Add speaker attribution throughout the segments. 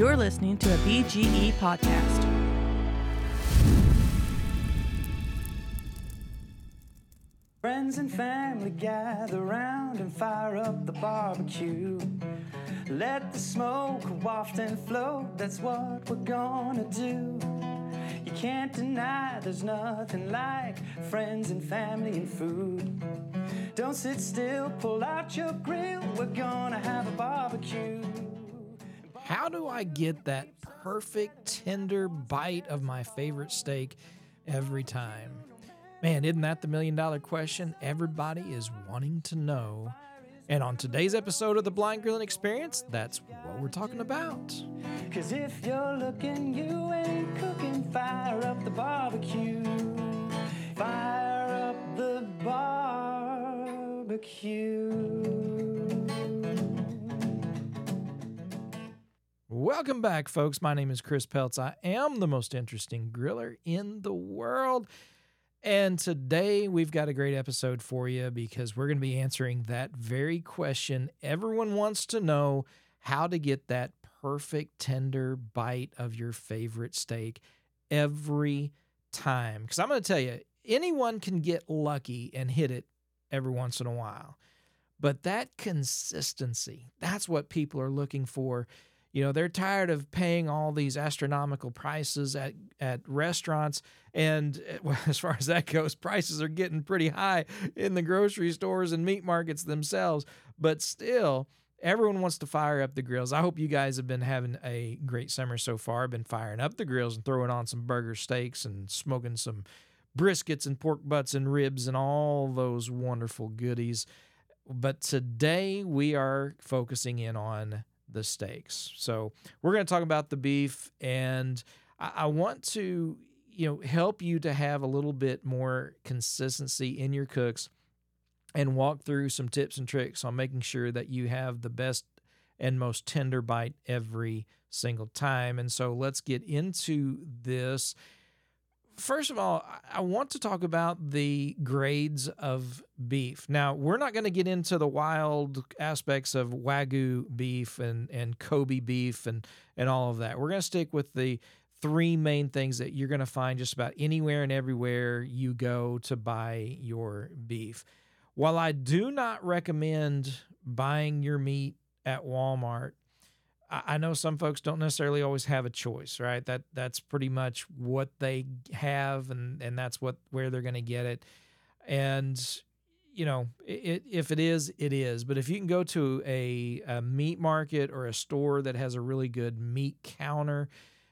Speaker 1: You're listening to a BGE podcast.
Speaker 2: Friends and family gather round and fire up the barbecue. Let the smoke waft and float, that's what we're gonna do. You can't deny there's nothing like friends and family and food. Don't sit still, pull out your grill, we're gonna have a barbecue.
Speaker 3: How do I get that perfect tender bite of my favorite steak every time? Man, isn't that the million dollar question everybody is wanting to know? And on today's episode of the Blind Grilling Experience, that's what we're talking about.
Speaker 2: Cause if you're looking, you ain't cooking. Fire up the barbecue. Fire up the barbecue.
Speaker 3: Welcome back, folks. My name is Chris Peltz. I am the most interesting griller in the world. And today we've got a great episode for you because we're going to be answering that very question everyone wants to know how to get that perfect tender bite of your favorite steak every time. Because I'm going to tell you, anyone can get lucky and hit it every once in a while. But that consistency, that's what people are looking for. You know, they're tired of paying all these astronomical prices at, at restaurants. And eh, well, as far as that goes, prices are getting pretty high in the grocery stores and meat markets themselves. But still, everyone wants to fire up the grills. I hope you guys have been having a great summer so far. Been firing up the grills and throwing on some burger steaks and smoking some briskets and pork butts and ribs and all those wonderful goodies. But today we are focusing in on the steaks. So we're going to talk about the beef, and I, I, want to you know help you to have a little bit more consistency in your cooks, and walk through some tips and tricks on making sure that you have the best and most tender bite every single time. And so let's get into this. First of all, I want to talk about the grades of beef. Now, we're not going to get into the wild aspects of Wagyu beef and, and Kobe beef and, and all of that. We're going to stick with the three main things that you're going to find just about anywhere and everywhere you go to buy your beef. While I do not recommend buying your meat at Walmart, I know some folks don't necessarily always have a choice, right? That that's pretty much what they have, and and that's what where they're going to get it. And you know, it, if it is, it is. But if you can go to a, a meat market or a store that has a really good meat counter,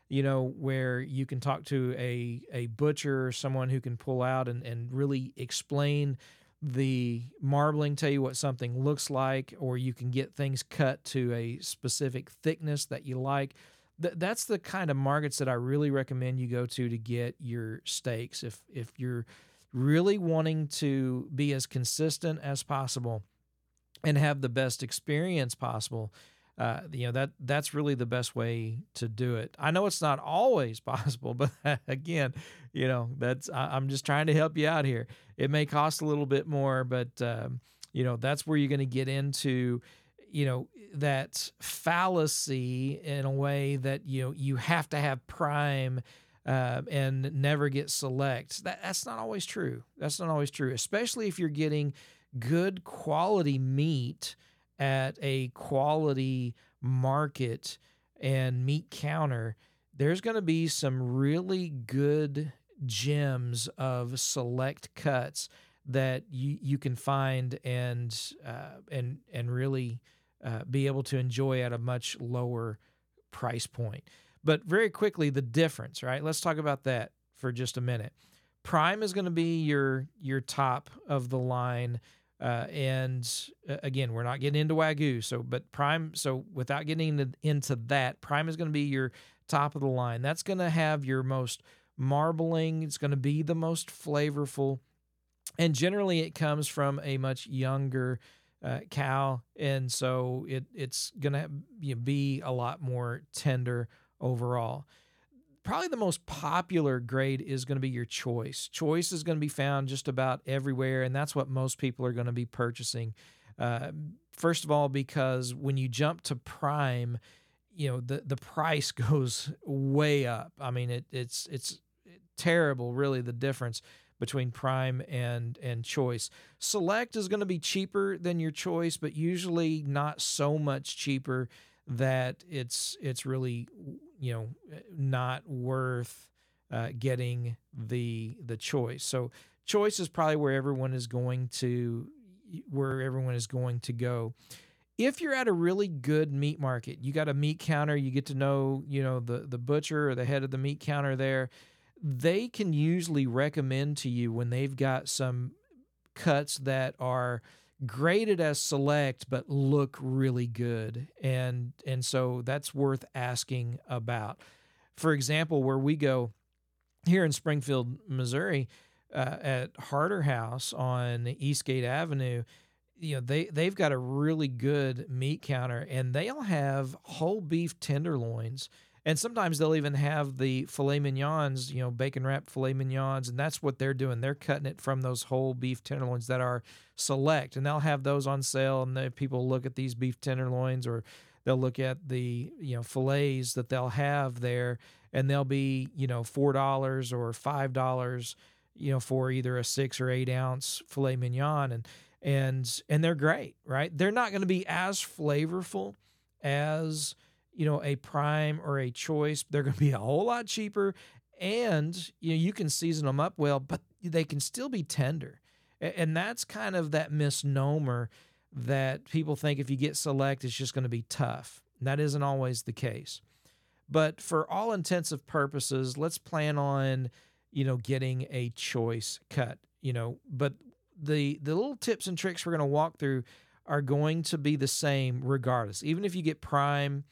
Speaker 3: you know, where you can talk to a a butcher or someone who can pull out and and really explain the marbling tell you what something looks like, or you can get things cut to a specific thickness that you like. Th- that's the kind of markets that I really recommend you go to to get your steaks. If if you're really wanting to be as consistent as possible and have the best experience possible, uh, you know that that's really the best way to do it. I know it's not always possible, but again, you know that's I, am just trying to help you out here. It may cost a little bit more, but um, you know that's where you're going to get into you know that fallacy in a way that you know you have to have prime uh, and never get select. That, that's not always true. That's not always true, especially if you're getting good quality meat at a quality market and meat counter, there's going to be some really good gems of select cuts that you, you can find and uh, and and really uh, be able to enjoy at a much lower price point. But very quickly, the difference, right? Let's talk about that for just a minute. Prime is going to be your your top of the line uh, and uh, again, we're not getting into Wagyu. So, but Prime, so without getting into, into that, Prime is going to be your top of the line. That's going to have your most marbling, it's going to be the most flavorful. And generally, it comes from a much younger uh, cow. And so it, it's going to you know, be a lot more tender overall probably the most popular grade is going to be your choice. Choice is going to be found just about everywhere, and that's what most people are going to be purchasing. Uh, first of all, because when you jump to prime, you know the the price goes way up. I mean it it's it's terrible really the difference between prime and and choice. Select is going to be cheaper than your choice, but usually not so much cheaper that it's it's really you know not worth uh, getting the the choice. So choice is probably where everyone is going to where everyone is going to go. If you're at a really good meat market, you got a meat counter, you get to know, you know, the the butcher or the head of the meat counter there, they can usually recommend to you when they've got some cuts that are graded as select but look really good. And and so that's worth asking about. For example where we go here in springfield missouri uh, at Harter House on eastgate avenue you know they they've got a really good meat counter and they'll have whole beef tenderloins and sometimes they'll even have the filet mignons, you know, bacon wrapped filet mignons, and that's what they're doing. They're cutting it from those whole beef tenderloins that are select, and they'll have those on sale. And the people look at these beef tenderloins, or they'll look at the you know fillets that they'll have there, and they'll be you know four dollars or five dollars, you know, for either a six or eight ounce filet mignon, and and and they're great, right? They're not going to be as flavorful as you know, a prime or a choice, they're going to be a whole lot cheaper and you know you can season them up well, but they can still be tender. And that's kind of that misnomer that people think if you get select it's just going to be tough. And that isn't always the case. But for all intensive purposes, let's plan on, you know, getting a choice cut, you know, but the the little tips and tricks we're going to walk through are going to be the same regardless. Even if you get prime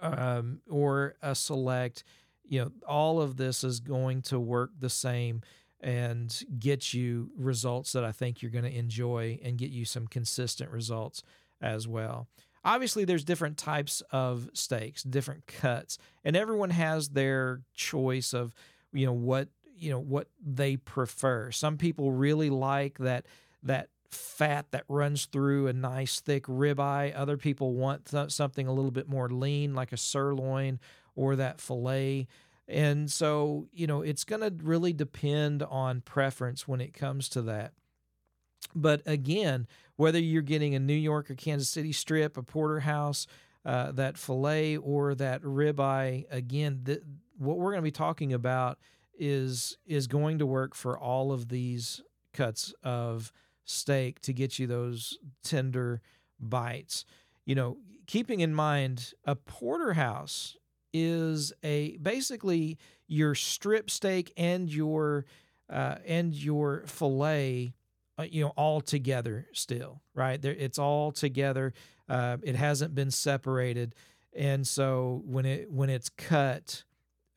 Speaker 3: um, or a select, you know, all of this is going to work the same and get you results that I think you're going to enjoy and get you some consistent results as well. Obviously, there's different types of steaks, different cuts, and everyone has their choice of, you know, what you know what they prefer. Some people really like that that fat that runs through a nice thick ribeye. Other people want th- something a little bit more lean, like a sirloin or that filet. And so, you know, it's going to really depend on preference when it comes to that. But again, whether you're getting a New York or Kansas City strip, a porterhouse, uh, that filet, or that ribeye, again, th- what we're going to be talking about is is going to work for all of these cuts of steak to get you those tender bites. You know, keeping in mind a porterhouse is a basically your strip steak and your uh, and your fillet, uh, you know, all together still, right? There, it's all together. Uh, it hasn't been separated, and so when it when it's cut,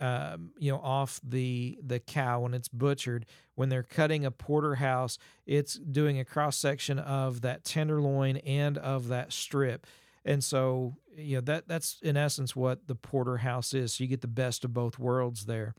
Speaker 3: um, you know, off the the cow when it's butchered. When they're cutting a porterhouse, it's doing a cross section of that tenderloin and of that strip, and so you know that that's in essence what the porterhouse is. So you get the best of both worlds there.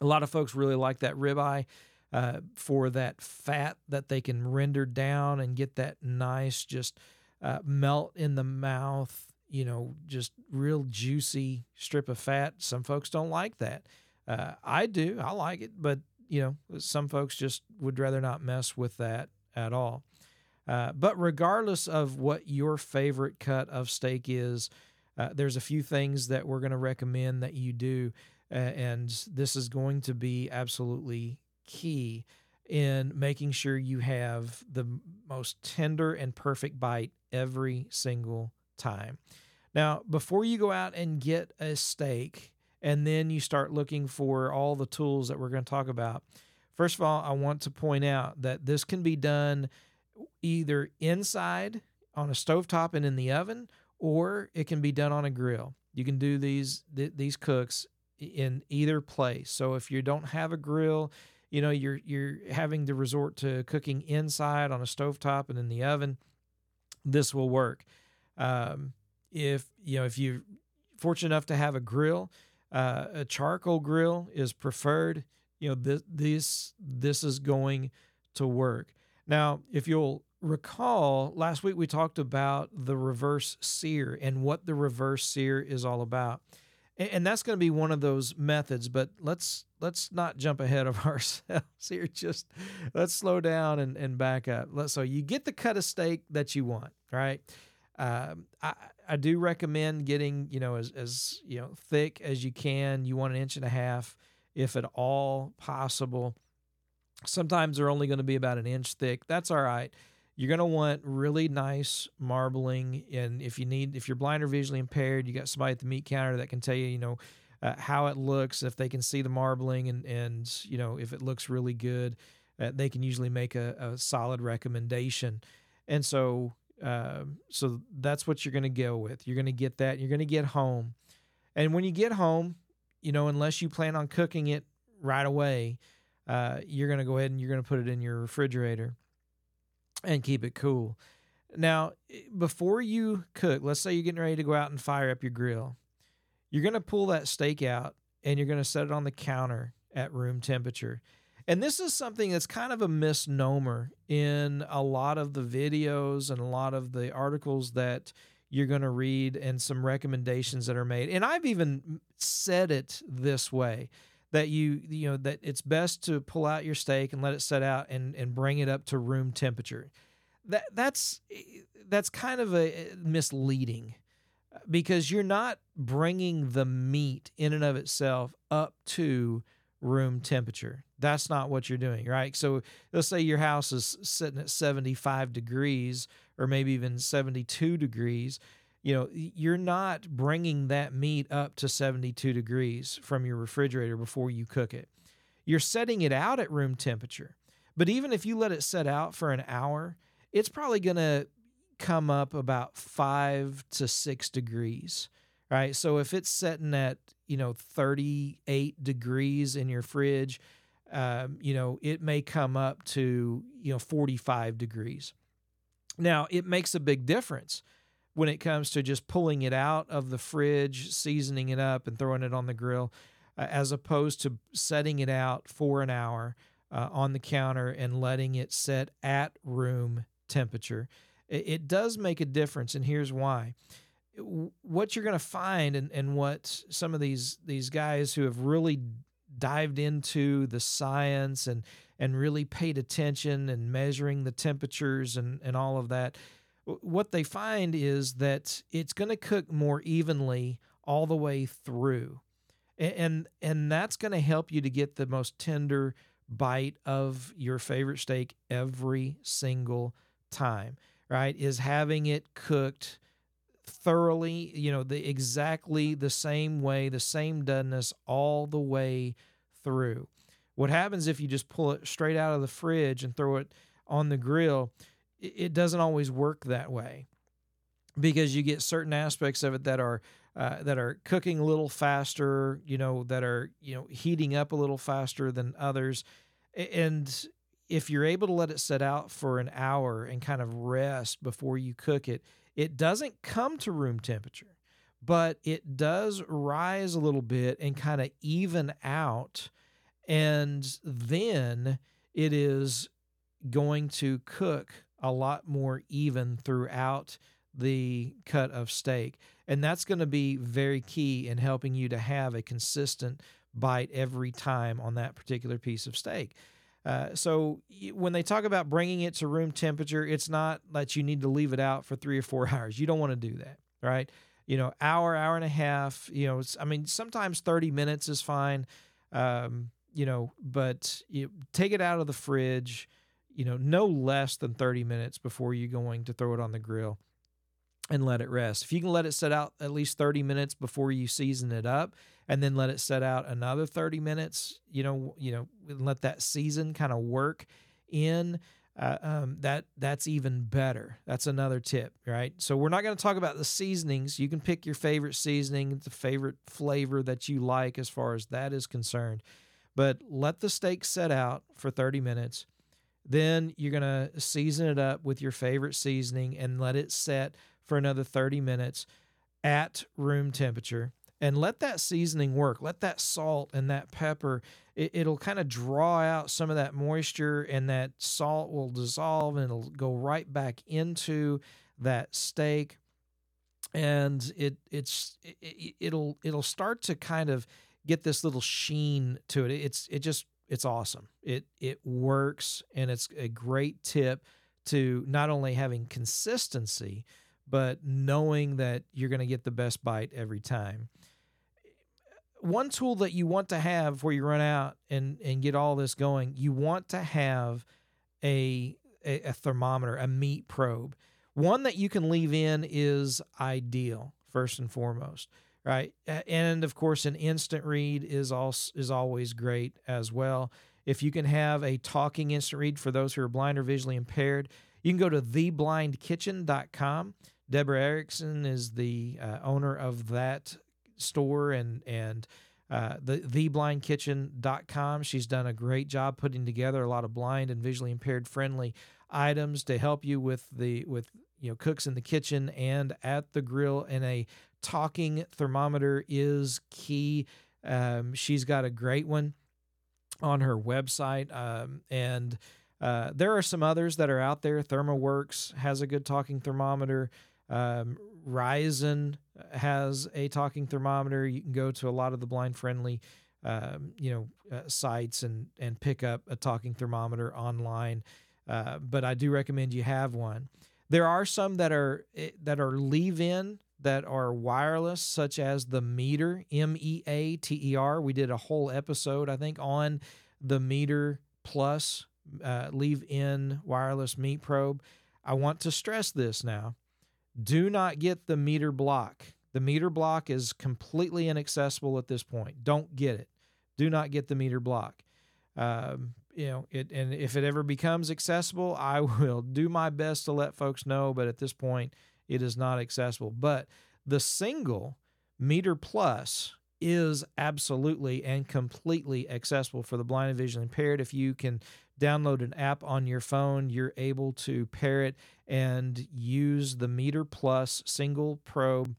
Speaker 3: A lot of folks really like that ribeye. Uh, for that fat that they can render down and get that nice just uh, melt in the mouth you know, just real juicy strip of fat. Some folks don't like that. Uh, I do. I like it, but you know, some folks just would rather not mess with that at all. Uh, but regardless of what your favorite cut of steak is, uh, there's a few things that we're going to recommend that you do, and this is going to be absolutely key in making sure you have the most tender and perfect bite every single time. Now, before you go out and get a steak and then you start looking for all the tools that we're going to talk about, first of all, I want to point out that this can be done either inside on a stovetop and in the oven, or it can be done on a grill. You can do these th- these cooks in either place. So if you don't have a grill, you know you're you're having to resort to cooking inside on a stovetop and in the oven. This will work. Um, if you know if you're fortunate enough to have a grill, uh, a charcoal grill is preferred. You know this this this is going to work. Now, if you'll recall last week we talked about the reverse sear and what the reverse sear is all about. And, that's going to be one of those methods, but let's let's not jump ahead of ourselves here. Just let's slow down and, and back up. Let, So you get the cut of steak that you want, right? Um, I, I do recommend getting, you know, as, as, you know, thick as you can. You want an inch and a half, if at all possible. Sometimes they're only going to be about an inch thick. That's all right. You're going to want really nice marbling. And if you need, if you're blind or visually impaired, you got somebody at the meat counter that can tell you, you know, uh, how it looks, if they can see the marbling and, and you know, if it looks really good, uh, they can usually make a, a solid recommendation. And so, uh, so that's what you're going to go with. You're going to get that. You're going to get home. And when you get home, you know, unless you plan on cooking it right away, uh, you're going to go ahead and you're going to put it in your refrigerator and keep it cool. Now, before you cook, let's say you're getting ready to go out and fire up your grill, you're going to pull that steak out and you're going to set it on the counter at room temperature. And this is something that's kind of a misnomer in a lot of the videos and a lot of the articles that you're going to read and some recommendations that are made. And I've even said it this way that you you know that it's best to pull out your steak and let it set out and and bring it up to room temperature. That that's that's kind of a misleading because you're not bringing the meat in and of itself up to room temperature. That's not what you're doing, right? So let's say your house is sitting at 75 degrees or maybe even 72 degrees you know, you're not bringing that meat up to 72 degrees from your refrigerator before you cook it. You're setting it out at room temperature. But even if you let it set out for an hour, it's probably going to come up about five to six degrees, right? So if it's setting at, you know, 38 degrees in your fridge, um, you know, it may come up to, you know, 45 degrees. Now, it makes a big difference when it comes to just pulling it out of the fridge, seasoning it up, and throwing it on the grill, uh, as opposed to setting it out for an hour uh, on the counter and letting it set at room temperature. It, it does make a difference, and here's why. What you're going to find, and, and what some of these these guys who have really dived into the science and and really paid attention and measuring the temperatures and, and all of that, what they find is that it's going to cook more evenly all the way through. And and that's going to help you to get the most tender bite of your favorite steak every single time, right? Is having it cooked thoroughly, you know, the exactly the same way, the same doneness all the way through. What happens if you just pull it straight out of the fridge and throw it on the grill? it doesn't always work that way because you get certain aspects of it that are uh, that are cooking a little faster, you know, that are you know heating up a little faster than others, and if you're able to let it set out for an hour and kind of rest before you cook it, it doesn't come to room temperature, but it does rise a little bit and kind of even out, and then it is going to cook a lot more even throughout the cut of steak. And that's going to be very key in helping you to have a consistent bite every time on that particular piece of steak. Uh, so when they talk about bringing it to room temperature, it's not that you need to leave it out for three or four hours. You don't want to do that, right? You know, hour, hour and a half. You know, I mean, sometimes thirty minutes is fine. Um, you know, but you take it out of the fridge you know, no less than 30 minutes before you're going to throw it on the grill and let it rest. If you can let it set out at least 30 minutes before you season it up and then let it set out another 30 minutes, you know, you know, let that season kind of work in uh, um, that that's even better. That's another tip, right? So we're not going to talk about the seasonings. You can pick your favorite seasoning, the favorite flavor that you like as far as that is concerned. But let the steak set out for 30 minutes then you're going to season it up with your favorite seasoning and let it set for another 30 minutes at room temperature. and let that seasoning work. Let that salt and that pepper, it, it'll kind of draw out some of that moisture, and that salt will dissolve and it'll go right back into that steak. And it it's it, it'll it'll start to kind of get this little sheen to it. It's it just it's awesome. It it works and it's a great tip to not only having consistency, but knowing that you're going to get the best bite every time. One tool that you want to have before you run out and, and get all this going, you want to have a, a, a thermometer, a meat probe. One that you can leave in is ideal, first and foremost, right? And of course, an instant read is also is always great as well. If you can have a talking instant read for those who are blind or visually impaired, you can go to theblindkitchen.com. Deborah Erickson is the uh, owner of that store and and uh, the theblindkitchen.com. She's done a great job putting together a lot of blind and visually impaired friendly items to help you with the with you know cooks in the kitchen and at the grill. And a talking thermometer is key. Um, she's got a great one on her website, um, and uh, there are some others that are out there. ThermoWorks has a good talking thermometer. Um, Ryzen has a talking thermometer. You can go to a lot of the blind friendly, um, you know, uh, sites and and pick up a talking thermometer online. Uh, but I do recommend you have one. There are some that are eh, that are leave in that are wireless, such as the Meater M E A T E R. We did a whole episode, I think, on the Meater Plus uh, leave in wireless meat probe. I want to stress this now. Do not get the Meater Block. The Meater Block is completely inaccessible at this point. Don't get it. Do not get the Meater Block. Um, you know, it and if it ever becomes accessible, I will do my best to let folks know. But at this point, it is not accessible. But the single Meater Plus is absolutely and completely accessible for the blind and visually impaired. If you can download an app on your phone, you're able to pair it and use the Meater Plus single probe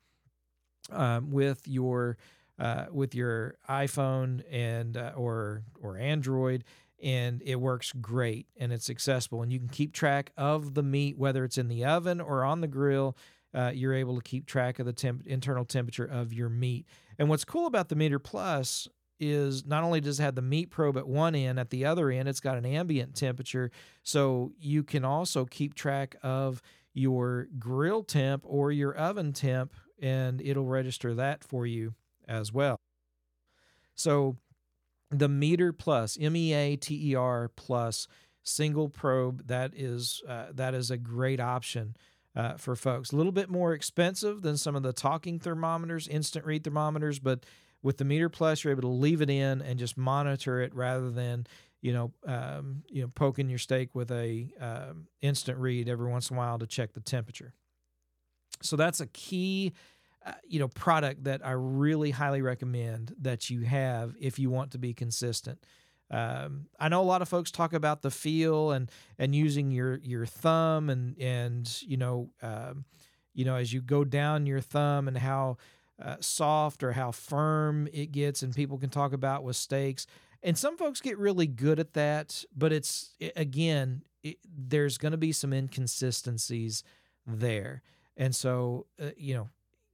Speaker 3: um, with your uh, with your iPhone and uh, or or Android, and it works great and it's accessible, and you can keep track of the meat whether it's in the oven or on the grill. Uh, you're able to keep track of the temp- internal temperature of your meat. And what's cool about the Meater Plus is not only does it have the meat probe at one end, at the other end, it's got an ambient temperature. So you can also keep track of your grill temp or your oven temp, and it'll register that for you as well. So the Meater Plus, M E A T E R Plus single probe, that is uh, that is a great option. Uh, for folks, a little bit more expensive than some of the talking thermometers, instant read thermometers, but with the Meater Plus, you're able to leave it in and just monitor it rather than you know um, you know poking your steak with a um, instant read every once in a while to check the temperature. So that's a key. Uh, you know, product that I really highly recommend that you have if you want to be consistent. Um, I know a lot of folks talk about the feel and and using your your thumb and and you know um, you know as you go down your thumb and how uh, soft or how firm it gets, and people can talk about with steaks. And some folks get really good at that, but it's again, it, there's going to be some inconsistencies there. And so, uh, you know,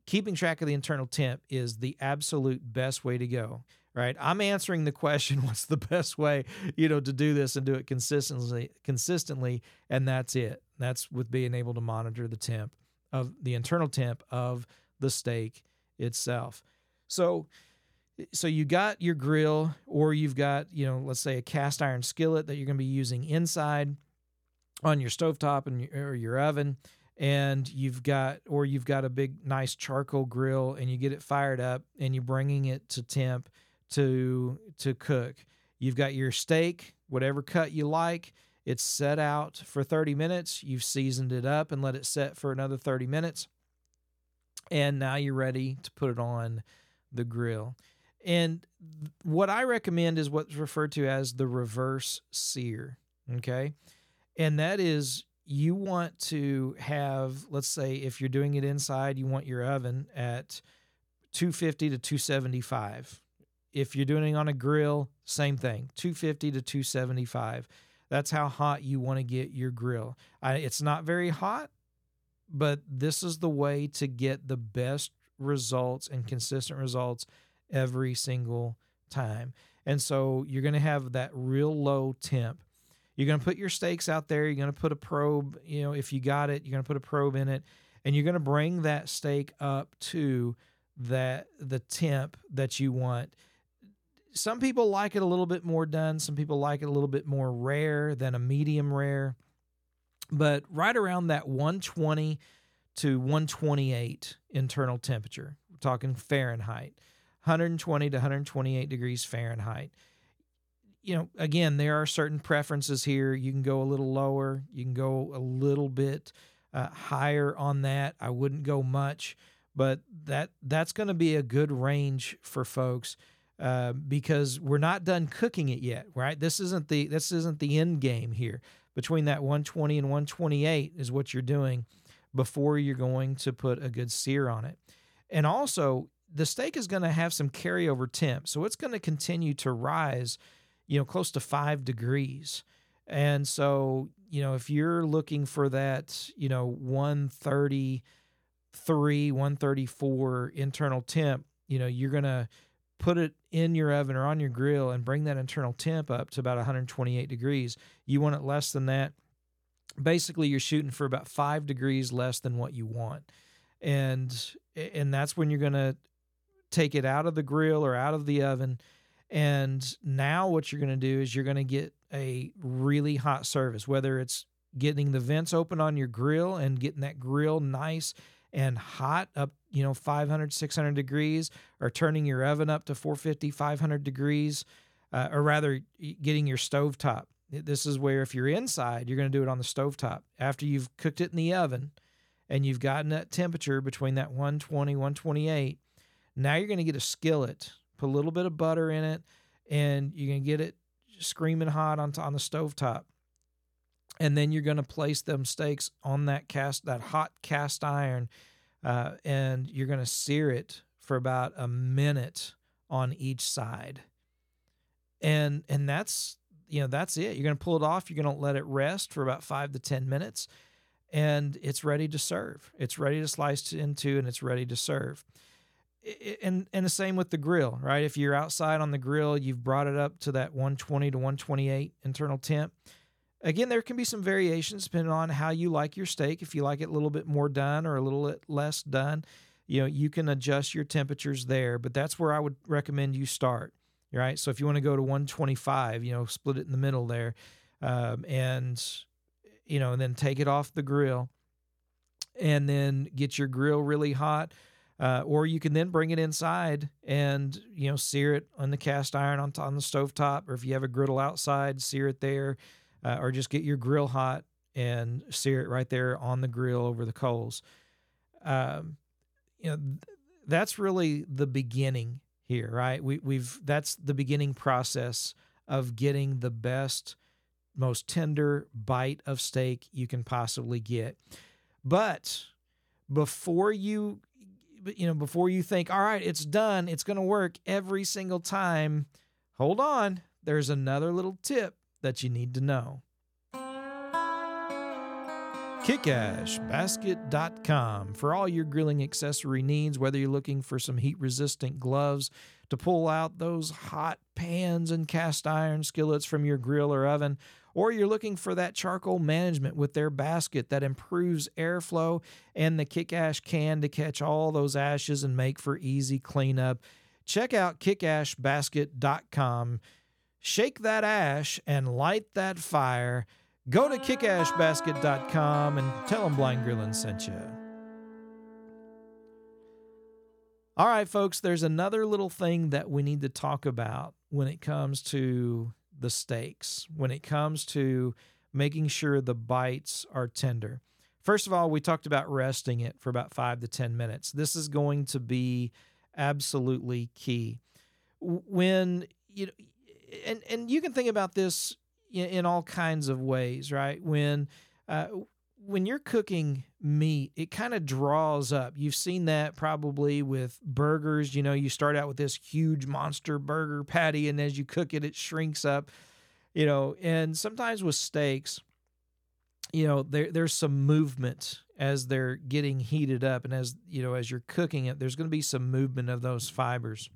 Speaker 3: keeping track of the internal temp is the absolute best way to go right i'm answering the question what's the best way you know to do this and do it consistently consistently and that's it that's with being able to monitor the temp of the internal temp of the steak itself. So so you got your grill or you've got, you know, let's say a cast iron skillet that you're going to be using inside on your stovetop and your, or your oven and you've got or you've got a big nice charcoal grill and you get it fired up and you're bringing it to temp to to cook. You've got your steak, whatever cut you like, it's set out for 30 minutes. You've seasoned it up and let it set for another 30 minutes and now you're ready to put it on the grill. And what I recommend is what's referred to as the reverse sear. Okay. And that is you want to have, let's say, if you're doing it inside, you want your oven at 250 to 275. If you're doing it on a grill, same thing, 250 to 275. That's how hot you want to get your grill. I, it's not very hot, but this is the way to get the best results and consistent results every single time. And so you're going to have that real low temp. You're going to put your steaks out there. You're going to put a probe, you know, if you got it, you're going to put a probe in it and you're going to bring that steak up to that the temp that you want some people like it a little bit more done. Some people like it a little bit more rare than a medium rare. But right around that 120 to 128 internal temperature, we're talking Fahrenheit, 120 to 128 degrees Fahrenheit. You know, again, there are certain preferences here. You can go a little lower, you can go a little bit uh, higher on that. I wouldn't go much, but that that's going to be a good range for folks uh, because we're not done cooking it yet, right? This isn't the this isn't the end game here. Between that 120 and 128 is what you're doing before you're going to put a good sear on it. And also, the steak is going to have some carryover temp, so it's going to continue to rise, you know, close to five degrees. And so, you know, if you're looking for that, you know, 133, 134 internal temp, you know, you're going to put it in your oven or on your grill and bring that internal temp up to about 128 degrees. You want it less than that. Basically, you're shooting for about five degrees less than what you want, and and that's when you're gonna take it out of the grill or out of the oven. And now, what you're gonna do is you're gonna get a really hot service, whether it's getting the vents open on your grill and getting that grill nice and hot up you know 500 600 degrees or turning your oven up to 450 500 degrees uh, or rather getting your stove top. This is where if you're inside you're going to do it on the stove top. After you've cooked it in the oven and you've gotten that temperature between that 120 128 now you're going to get a skillet put a little bit of butter in it and you're going to get it screaming hot on, on the stove top and then you're going to place them steaks on that cast that hot cast iron uh, and you're going to sear it for about a minute on each side. And and that's you know that's it. You're going to pull it off. You're going to let it rest for about five to ten minutes and it's ready to serve. It's ready to slice into and it's ready to serve. And and the same with the grill right? If you're outside on the grill you've brought it up to that 120 to 128 internal temp Again, there can be some variations depending on how you like your steak. If you like it a little bit more done or a little bit less done, you know, you can adjust your temperatures there, but that's where I would recommend you start. Right. So if you want to go to 125, you know, split it in the middle there um, and, you know, and then take it off the grill and then get your grill really hot. Uh, or you can then bring it inside and you know sear it on the cast iron on, on the stove top, or if you have a griddle outside, sear it there uh, or just get your grill hot and sear it right there on the grill over the coals. Um, you know, th- that's really the beginning here, right? We, we've that's the beginning process of getting the best, most tender bite of steak you can possibly get. But before you, you know, before you think, all right, it's done, it's going to work every single time. Hold on, there's another little tip that you need to know. KickashBasket.com for all your grilling accessory needs, whether you're looking for some heat resistant gloves to pull out those hot pans and cast iron skillets from your grill or oven, or you're looking for that charcoal management with their basket that improves airflow and the kick ash can to catch all those ashes and make for easy cleanup. Check out kickashbasket.com shake that ash and light that fire. Go to kickashbasket.com and tell them Blind Grillin sent you. All right, folks, there's another little thing that we need to talk about when it comes to the steaks, when it comes to making sure the bites are tender. First of all, we talked about resting it for about five to 10 minutes. This is going to be absolutely key. When you know, and and you can think about this in, in all kinds of ways, right? When uh, when you're cooking meat, it kind of draws up. You've seen that probably with burgers. You know, you start out with this huge monster burger patty, and as you cook it, it shrinks up. You know, and sometimes with steaks, you know, there there's some movement as they're getting heated up, and as you know, as you're cooking it, there's going to be some movement of those fibers.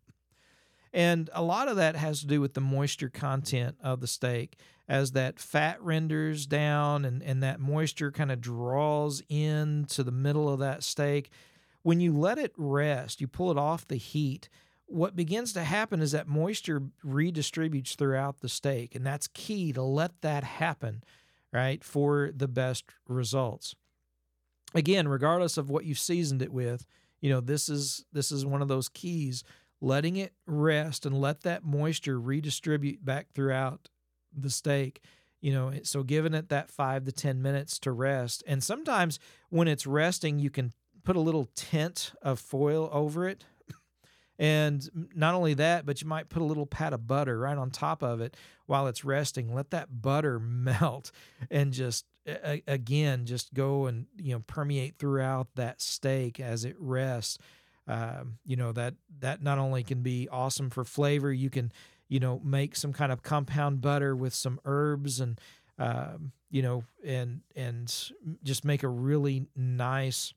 Speaker 3: And a lot of that has to do with the moisture content of the steak as that fat renders down and, and that moisture kind of draws into the middle of that steak. When you let it rest, you pull it off the heat, what begins to happen is that moisture redistributes throughout the steak. And that's key to let that happen, right, for the best results. Again, regardless of what you've seasoned it with, you know, this is this is one of those keys letting it rest and let that moisture redistribute back throughout the steak you know so giving it that five to ten minutes to rest. And sometimes when it's resting you can put a little tint of foil over it. And not only that but you might put a little pat of butter right on top of it while it's resting. Let that butter melt and just again just go and you know permeate throughout that steak as it rests um, you know that that not only can be awesome for flavor you can you know make some kind of compound butter with some herbs and um, you know and and just make a really nice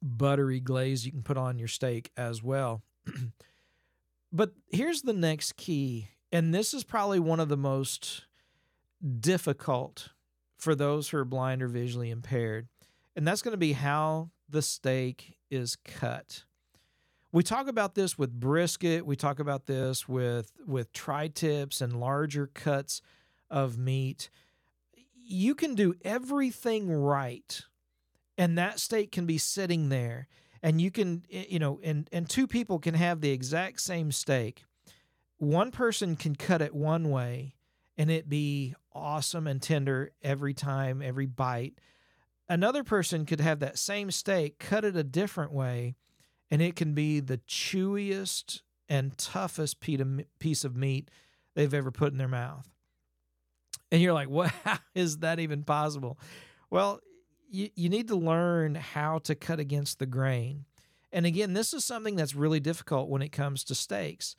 Speaker 3: buttery glaze you can put on your steak as well. But here's the next key and this is probably one of the most difficult for those who are blind or visually impaired and that's going to be how the steak is cut. We talk about this with brisket. We talk about this with with tri-tips and larger cuts of meat. You can do everything right and that steak can be sitting there and you can you know and and two people can have the exact same steak. One person can cut it one way and it be awesome and tender every time every bite another person could have that same steak cut it a different way and it can be the chewiest and toughest piece of meat they've ever put in their mouth. And you're like, what? How is that even possible? Well, you, you need to learn how to cut against the grain. And again, this is something that's really difficult when it comes to steaks.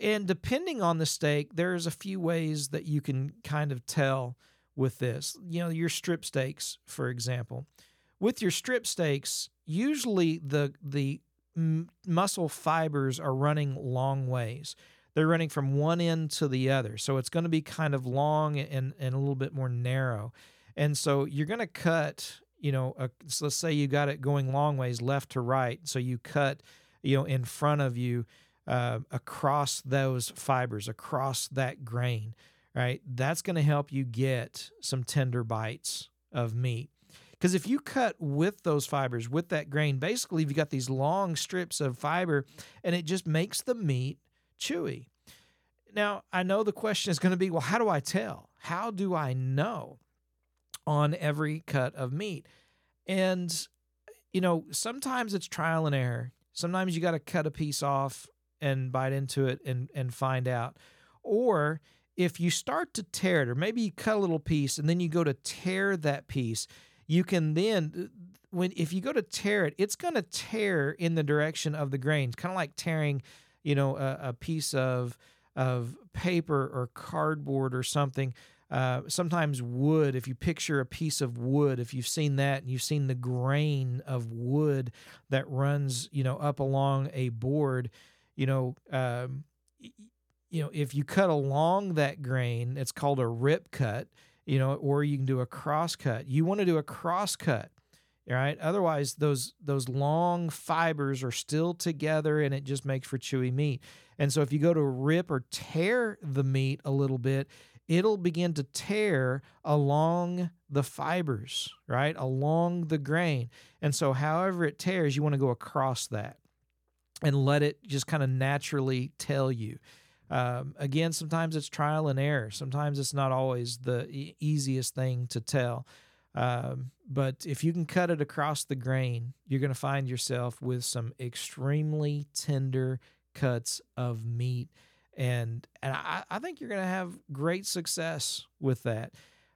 Speaker 3: And depending on the steak, there's a few ways that you can kind of tell with this. You know, your strip steaks, for example. With your strip steaks, usually the the m- muscle fibers are running long ways. They're running from one end to the other. So it's going to be kind of long and, and a little bit more narrow. And so you're going to cut, you know, a, so let's say you got it going long ways left to right. So you cut, you know, in front of you uh, across those fibers, across that grain, right? That's going to help you get some tender bites of meat. Because if you cut with those fibers, with that grain, basically you've got these long strips of fiber and it just makes the meat chewy. Now, I know the question is going to be well, how do I tell? How do I know on every cut of meat? And, you know, sometimes it's trial and error. Sometimes you got to cut a piece off and bite into it and, and find out. Or if you start to tear it, or maybe you cut a little piece and then you go to tear that piece, you can then when if you go to tear it, it's going to tear in the direction of the grains, kind of like tearing, you know, a, a, piece of of paper or cardboard or something. Uh, sometimes wood. If you picture a piece of wood, if you've seen that and you've seen the grain of wood that runs, you know, up along a board, you know, um, you know, if you cut along that grain, it's called a rip cut you know, or you can do a cross cut. You want to do a cross cut, right? Otherwise, those those long fibers are still together, and it just makes for chewy meat. And so, if you go to rip or tear the meat a little bit, it'll begin to tear along the fibers, right? Along the grain. And so, however it tears, you want to go across that and let it just kind of naturally tell you. Um, again, sometimes it's trial and error. Sometimes it's not always the e- easiest thing to tell. Um, but if you can cut it across the grain, you're going to find yourself with some extremely tender cuts of meat. And, and I, I think you're going to have great success with that.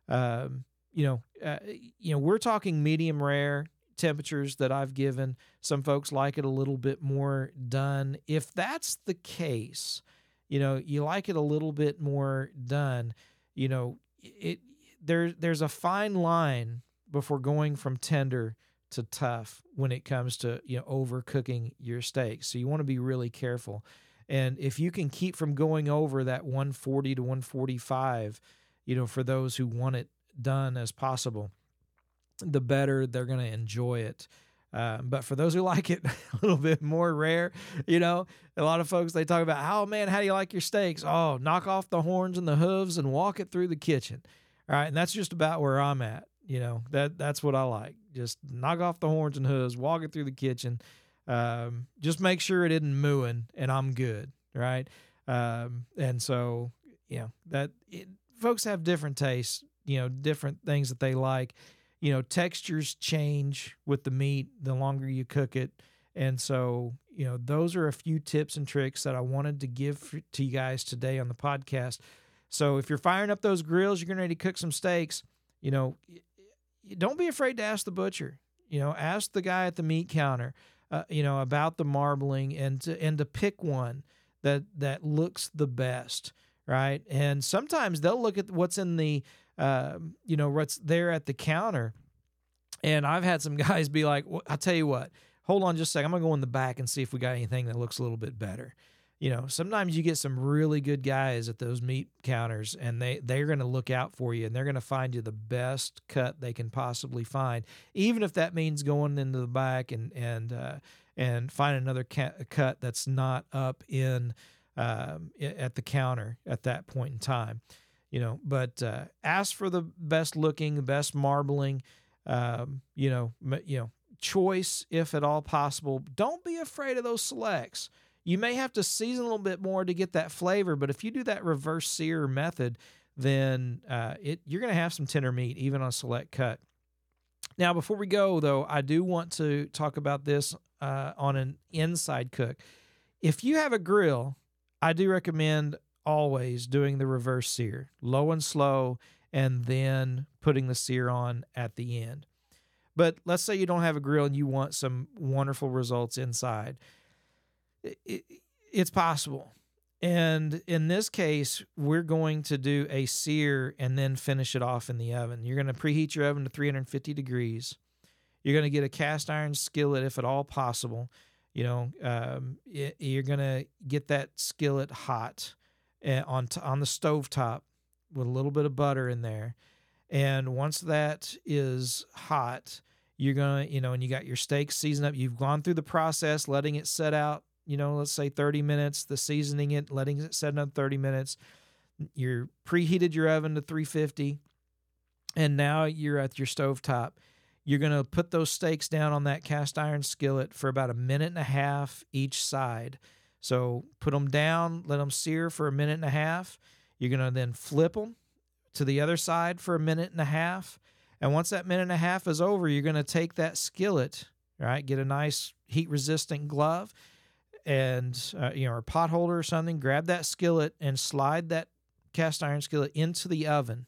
Speaker 3: Um, you know, uh, you know, we're talking medium rare temperatures that I've given. Some folks like it a little bit more done. If that's the case, you know, you like it a little bit more done, you know, it there there's a fine line before going from tender to tough when it comes to, you know, overcooking your steak. So you want to be really careful. And if you can keep from going over that 140 to 145, you know, for those who want it done as possible, the better they're going to enjoy it. Uh, but for those who like it a little bit more rare, you know, a lot of folks they talk about, oh man, how do you like your steaks? Oh, knock off the horns and the hooves and walk it through the kitchen. All right, and that's just about where I'm at. You know, that that's what I like. Just knock off the horns and hooves, walk it through the kitchen. Um, just make sure it isn't mooing, and I'm good. Right. Um, and so, you know, that it, folks have different tastes. You know, different things that they like you know, textures change with the meat the longer you cook it. And so, you know, those are a few tips and tricks that I wanted to give to you guys today on the podcast. So, if you're firing up those grills, you're ready to cook some steaks, you know, don't be afraid to ask the butcher. You know, ask the guy at the meat counter, uh, you know, about the marbling and to, and to pick one that that looks the best, right? And sometimes they'll look at what's in the um, you know, what's there at the counter. And I've had some guys be like, well, I'll tell you what, hold on just a second. I'm going to go in the back and see if we got anything that looks a little bit better. You know, sometimes you get some really good guys at those meat counters and they, they're going to look out for you and they're going to find you the best cut they can possibly find, even if that means going into the back and, and, uh, and find another ca- cut that's not up in um, at the counter at that point in time you know, but uh, ask for the best looking, best marbling, um, you know, you know, choice if at all possible. Don't be afraid of those selects. You may have to season a little bit more to get that flavor, but if you do that reverse sear method, then uh, it you're going to have some tender meat even on select cut. Now, before we go though, I do want to talk about this uh, on an inside cook. If you have a grill, I do recommend always doing the reverse sear, low and slow, and then putting the sear on at the end. But let's say you don't have a grill and you want some wonderful results inside. It, it, it's possible. And in this case, we're going to do a sear and then finish it off in the oven. You're going to preheat your oven to 350 degrees. You're going to get a cast iron skillet if at all possible. You know, um, it, you're going to get that skillet hot Eh, on t- on the stove top with a little bit of butter in there. And once that is hot, you're gonna, you know, and you got your steak seasoned up. You've gone through the process, letting it set out, you know, let's say 30 minutes, the seasoning it, letting it set another 30 minutes. You're preheated your oven to 350, and now you're at your stove top. You're gonna put those steaks down on that cast iron skillet for about a minute and a half each side so put them down, let them sear for a minute and a half. You're going to then flip them to the other side for a minute and a half. And once that minute and a half is over, you're going to take that skillet, right? Get a nice heat resistant glove and, uh, you know, a pot holder or something. Grab that skillet and slide that cast iron skillet into the oven.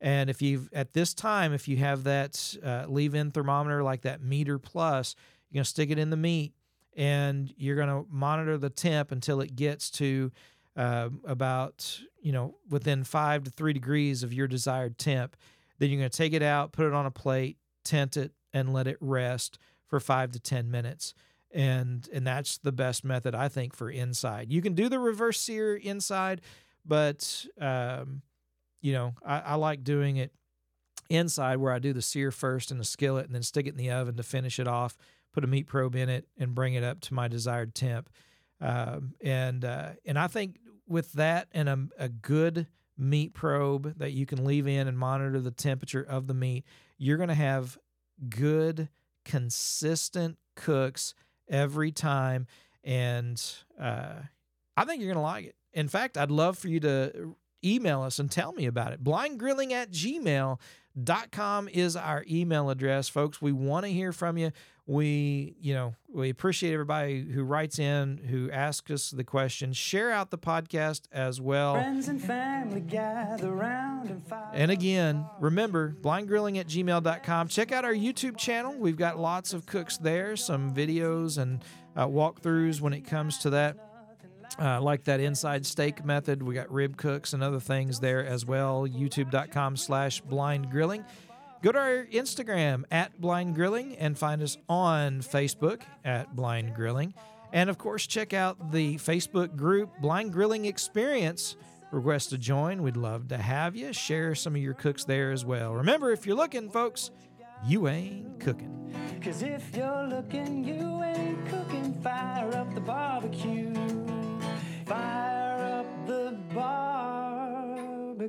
Speaker 3: And if you've, at this time, if you have that uh, leave in thermometer like that Meater Plus, you're going to stick it in the meat and you're going to monitor the temp until it gets to uh, about you know within five to three degrees of your desired temp. Then you're going to take it out, put it on a plate, tent it, and let it rest for five to ten minutes. And and that's the best method I think for inside. You can do the reverse sear inside, but um, you know I, I like doing it inside where I do the sear first in the skillet and then stick it in the oven to finish it off put a meat probe in it and bring it up to my desired temp. Um, and uh, and I think with that and a, a good meat probe that you can leave in and monitor the temperature of the meat, you're going to have good, consistent cooks every time. And uh, I think you're going to like it. In fact, I'd love for you to email us and tell me about it. Blindgrilling at gmail com is our email address, folks. We want to hear from you. We, you know, we appreciate everybody who writes in, who asks us the questions. Share out the podcast as well.
Speaker 2: Friends and family gather round and
Speaker 3: And again, remember, blindgrilling at gmail.com. Check out our YouTube channel. We've got lots of cooks there, some videos and uh, walkthroughs when it comes to that. Uh, like that inside steak method. We got rib cooks and other things there as well. YouTube.com slash blind grilling. Go to our Instagram at blind grilling and find us on Facebook at blind grilling. And of course, check out the Facebook group Blind Grilling Experience. Request to join. We'd love to have you. Share some of your cooks there as well. Remember, if you're looking, folks, you ain't cooking.
Speaker 2: Cause if you're looking, you ain't cooking. Fire up the barbecue. Fire up the barbecue.